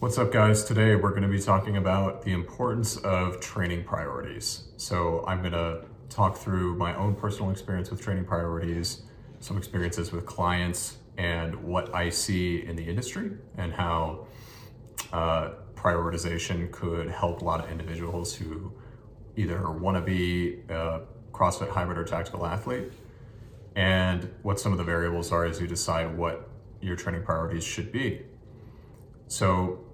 What's up, guys? Today we're going to be talking about the importance of training priorities. So, I'm going to talk through my own personal experience with training priorities, some experiences with clients, and what I see in the industry, and how uh, prioritization could help a lot of individuals who either want to be a CrossFit hybrid or tactical athlete, and what some of the variables are as you decide what your training priorities should be. So,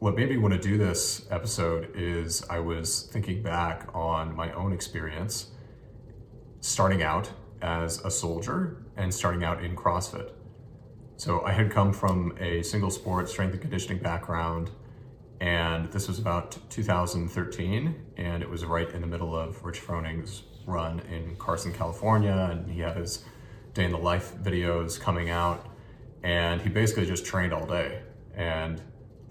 what made me want to do this episode is I was thinking back on my own experience starting out as a soldier and starting out in CrossFit. So I had come from a single sport strength and conditioning background, and this was about 2013, and it was right in the middle of Rich Froning's run in Carson, California, and he had his day in the life videos coming out, and he basically just trained all day and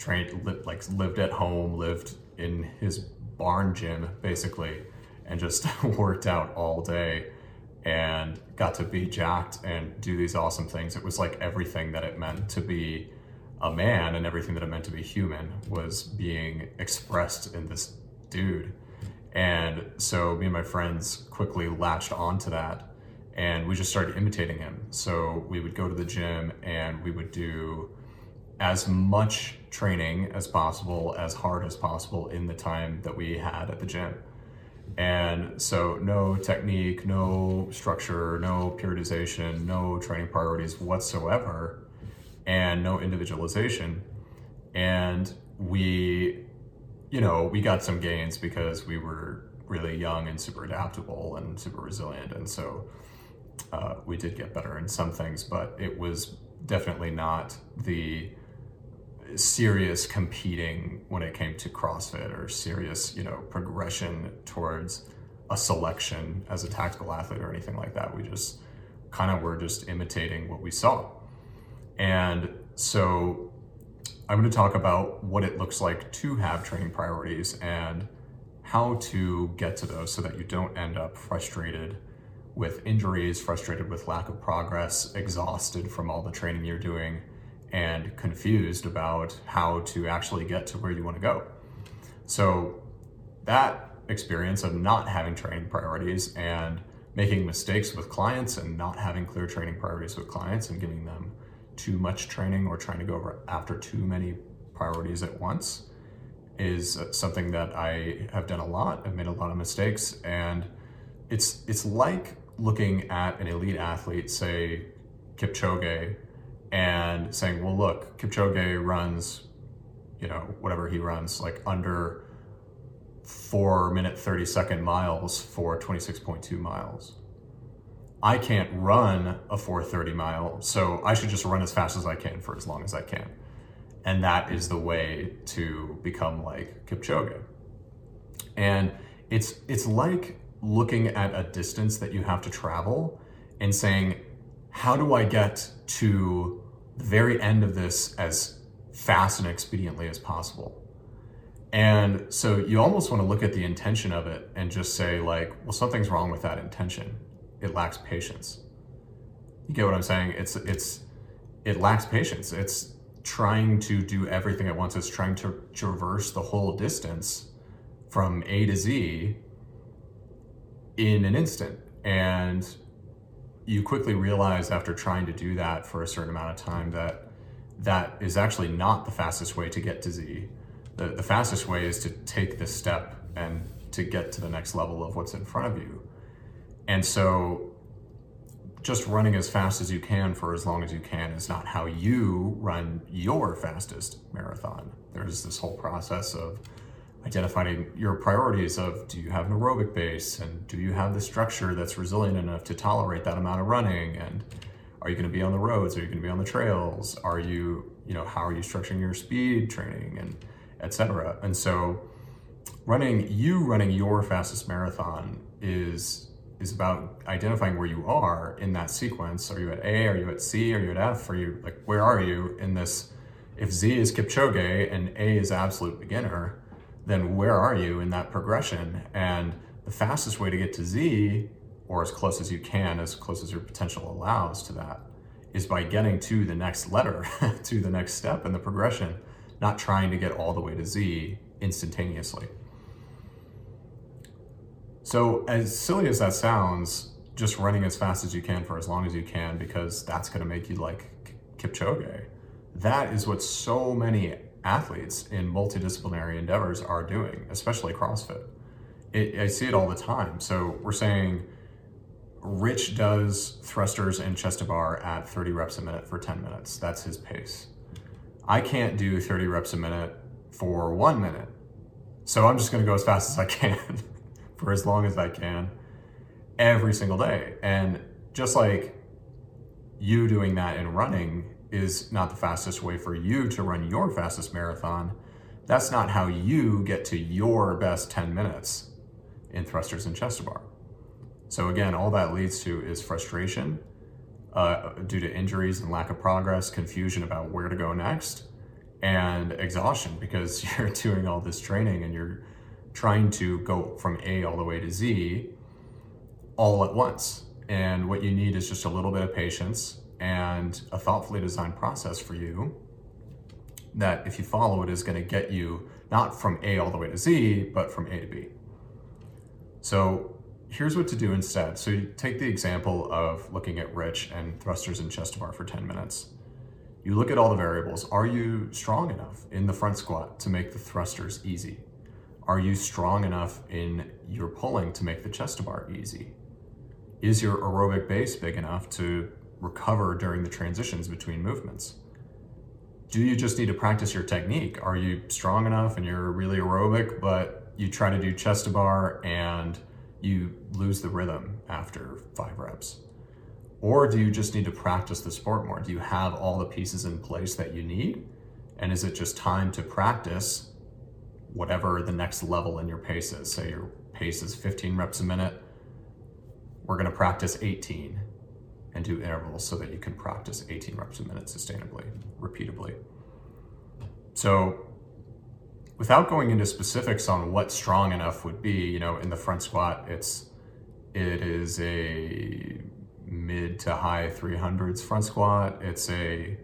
trained li- like lived at home, lived in his barn gym basically, and just worked out all day and got to be jacked and do these awesome things. It was like everything that it meant to be a man and everything that it meant to be human was being expressed in this dude. And so me and my friends quickly latched onto that and we just started imitating him. So we would go to the gym and we would do as much training as possible, as hard as possible in the time that we had at the gym. And so, no technique, no structure, no periodization, no training priorities whatsoever, and no individualization. And we, you know, we got some gains because we were really young and super adaptable and super resilient. And so, uh, we did get better in some things, but it was definitely not the serious competing when it came to CrossFit or serious, you know, progression towards a selection as a tactical athlete or anything like that. We just kind of were just imitating what we saw. And so I'm going to talk about what it looks like to have training priorities and how to get to those so that you don't end up frustrated with injuries, frustrated with lack of progress, exhausted from all the training you're doing and confused about how to actually get to where you want to go. So, that experience of not having training priorities and making mistakes with clients and not having clear training priorities with clients and giving them too much training or trying to go over after too many priorities at once is something that I have done a lot. I've made a lot of mistakes and it's it's like looking at an elite athlete, say Kipchoge, and saying, well, look, Kipchoge runs, you know, whatever he runs, like under four minute, 30 second miles for 26.2 miles. I can't run a 430 mile, so I should just run as fast as I can for as long as I can. And that is the way to become like Kipchoge. And it's it's like looking at a distance that you have to travel and saying, how do I get to the very end of this as fast and expediently as possible. And so you almost want to look at the intention of it and just say, like, well, something's wrong with that intention. It lacks patience. You get what I'm saying? It's it's it lacks patience. It's trying to do everything at once. It's trying to traverse the whole distance from A to Z in an instant. And you quickly realize after trying to do that for a certain amount of time that that is actually not the fastest way to get to Z. The, the fastest way is to take this step and to get to the next level of what's in front of you. And so just running as fast as you can for as long as you can is not how you run your fastest marathon. There's this whole process of identifying your priorities of do you have an aerobic base? And do you have the structure that's resilient enough to tolerate that amount of running? And are you going to be on the roads? Are you going to be on the trails? Are you you know how are you structuring your speed training? And etc and so running you running your fastest marathon is is about identifying where you are in that sequence. Are you at a? Are you at c? Are you at f? Are you like where are you in this if z is kipchoge and a is absolute beginner then where are you in that progression? And the fastest way to get to Z, or as close as you can, as close as your potential allows to that, is by getting to the next letter, to the next step in the progression, not trying to get all the way to Z instantaneously. So, as silly as that sounds, just running as fast as you can for as long as you can because that's going to make you like Kipchoge. That is what so many athletes in multidisciplinary endeavors are doing, especially CrossFit. It, I see it all the time. So we're saying Rich does thrusters and chest to bar at 30 reps a minute for 10 minutes. That's his pace. I can't do 30 reps a minute for one minute. So I'm just going to go as fast as I can for as long as I can every single day. And just like you doing that in running is not the fastest way for you to run your fastest marathon, that's not how you get to your best 10 minutes in thrusters and chest bar. So again, all that leads to is frustration uh, due to injuries and lack of progress, confusion about where to go next, and exhaustion because you're doing all this training and you're trying to go from A all the way to Z all at once. And what you need is just a little bit of patience and a thoughtfully designed process for you that, if you follow it, is going to get you not from A all the way to Z, but from A to B. So here's what to do instead. So you take the example of looking at Rich and thrusters and chest to bar for 10 minutes. You look at all the variables. Are you strong enough in the front squat to make the thrusters easy? Are you strong enough in your pulling to make the chest to bar easy? Is your aerobic base big enough to recover during the transitions between movements? Do you just need to practice your technique? Are you strong enough and you're really aerobic, but you try to do chest to bar and you lose the rhythm after five reps? Or do you just need to practice the sport more? Do you have all the pieces in place that you need? And is it just time to practice whatever the next level in your pace is? Say your pace is 15 reps a minute we're going to practice 18 and do intervals so that you can practice 18 reps a minute sustainably, repeatably. So, without going into specifics on what strong enough would be, you know, in the front squat, it's it is a mid to high 300s front squat. It's a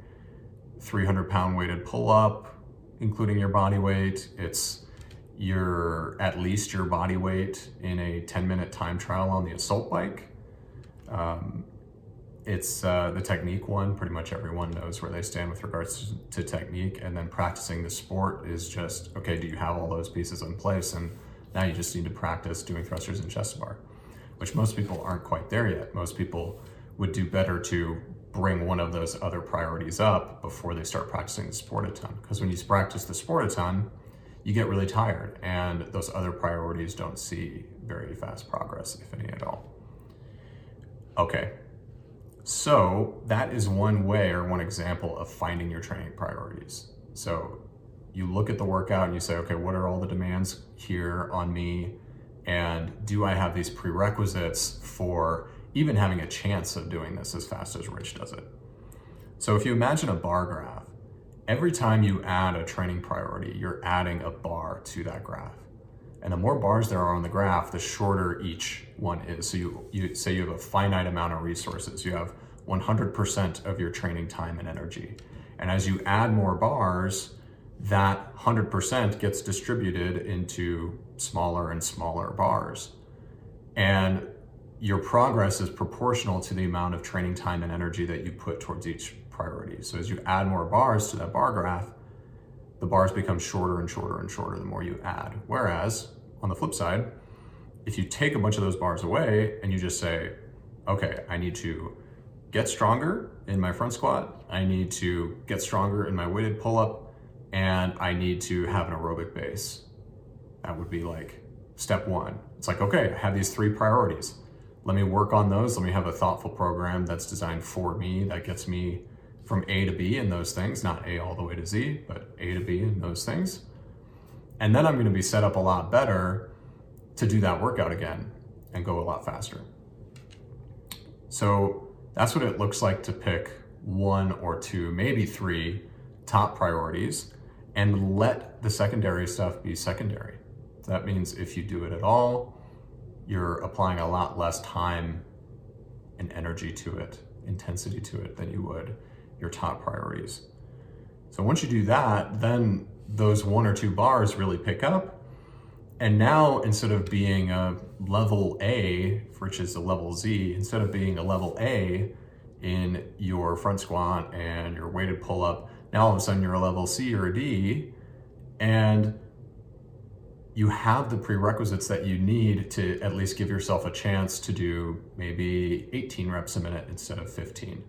300 pound weighted pull up, including your body weight. It's your at least your body weight in a 10 minute time trial on the assault bike. Um, it's uh, the technique one. Pretty much everyone knows where they stand with regards to, to technique. And then practicing the sport is just okay, do you have all those pieces in place? And now you just need to practice doing thrusters and chest bar, which most people aren't quite there yet. Most people would do better to bring one of those other priorities up before they start practicing the sport a ton. Because when you practice the sport a ton, you get really tired and those other priorities don't see very fast progress, if any at all. Okay, so that is one way or one example of finding your training priorities. So you look at the workout and you say, okay, what are all the demands here on me? And do I have these prerequisites for even having a chance of doing this as fast as Rich does it? So if you imagine a bar graph, every time you add a training priority, you're adding a bar to that graph. And the more bars there are on the graph, the shorter each one is. So you, you say you have a finite amount of resources. You have 100% of your training time and energy. And as you add more bars, that 100% gets distributed into smaller and smaller bars. And your progress is proportional to the amount of training time and energy that you put towards each priority. So as you add more bars to that bar graph, the bars become shorter and shorter and shorter the more you add. Whereas on the flip side, if you take a bunch of those bars away and you just say, okay, I need to get stronger in my front squat, I need to get stronger in my weighted pull up, and I need to have an aerobic base. That would be like step one. It's like, okay, I have these three priorities. Let me work on those. Let me have a thoughtful program that's designed for me that gets me from A to B in those things, not A all the way to Z, but A to B in those things. And then I'm going to be set up a lot better to do that workout again and go a lot faster. So that's what it looks like to pick one or two, maybe three top priorities and let the secondary stuff be secondary. That means if you do it at all, you're applying a lot less time and energy to it, intensity to it than you would your top priorities. So once you do that, then those one or two bars really pick up. And now instead of being a level A, which is a level Z, instead of being a level A in your front squat and your weighted pull up, now all of a sudden you're a level C or a D. And you have the prerequisites that you need to at least give yourself a chance to do maybe 18 reps a minute instead of 15.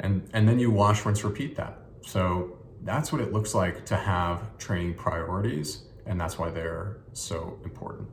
And, and then you wash, rinse, repeat that. So that's what it looks like to have training priorities, and that's why they're so important.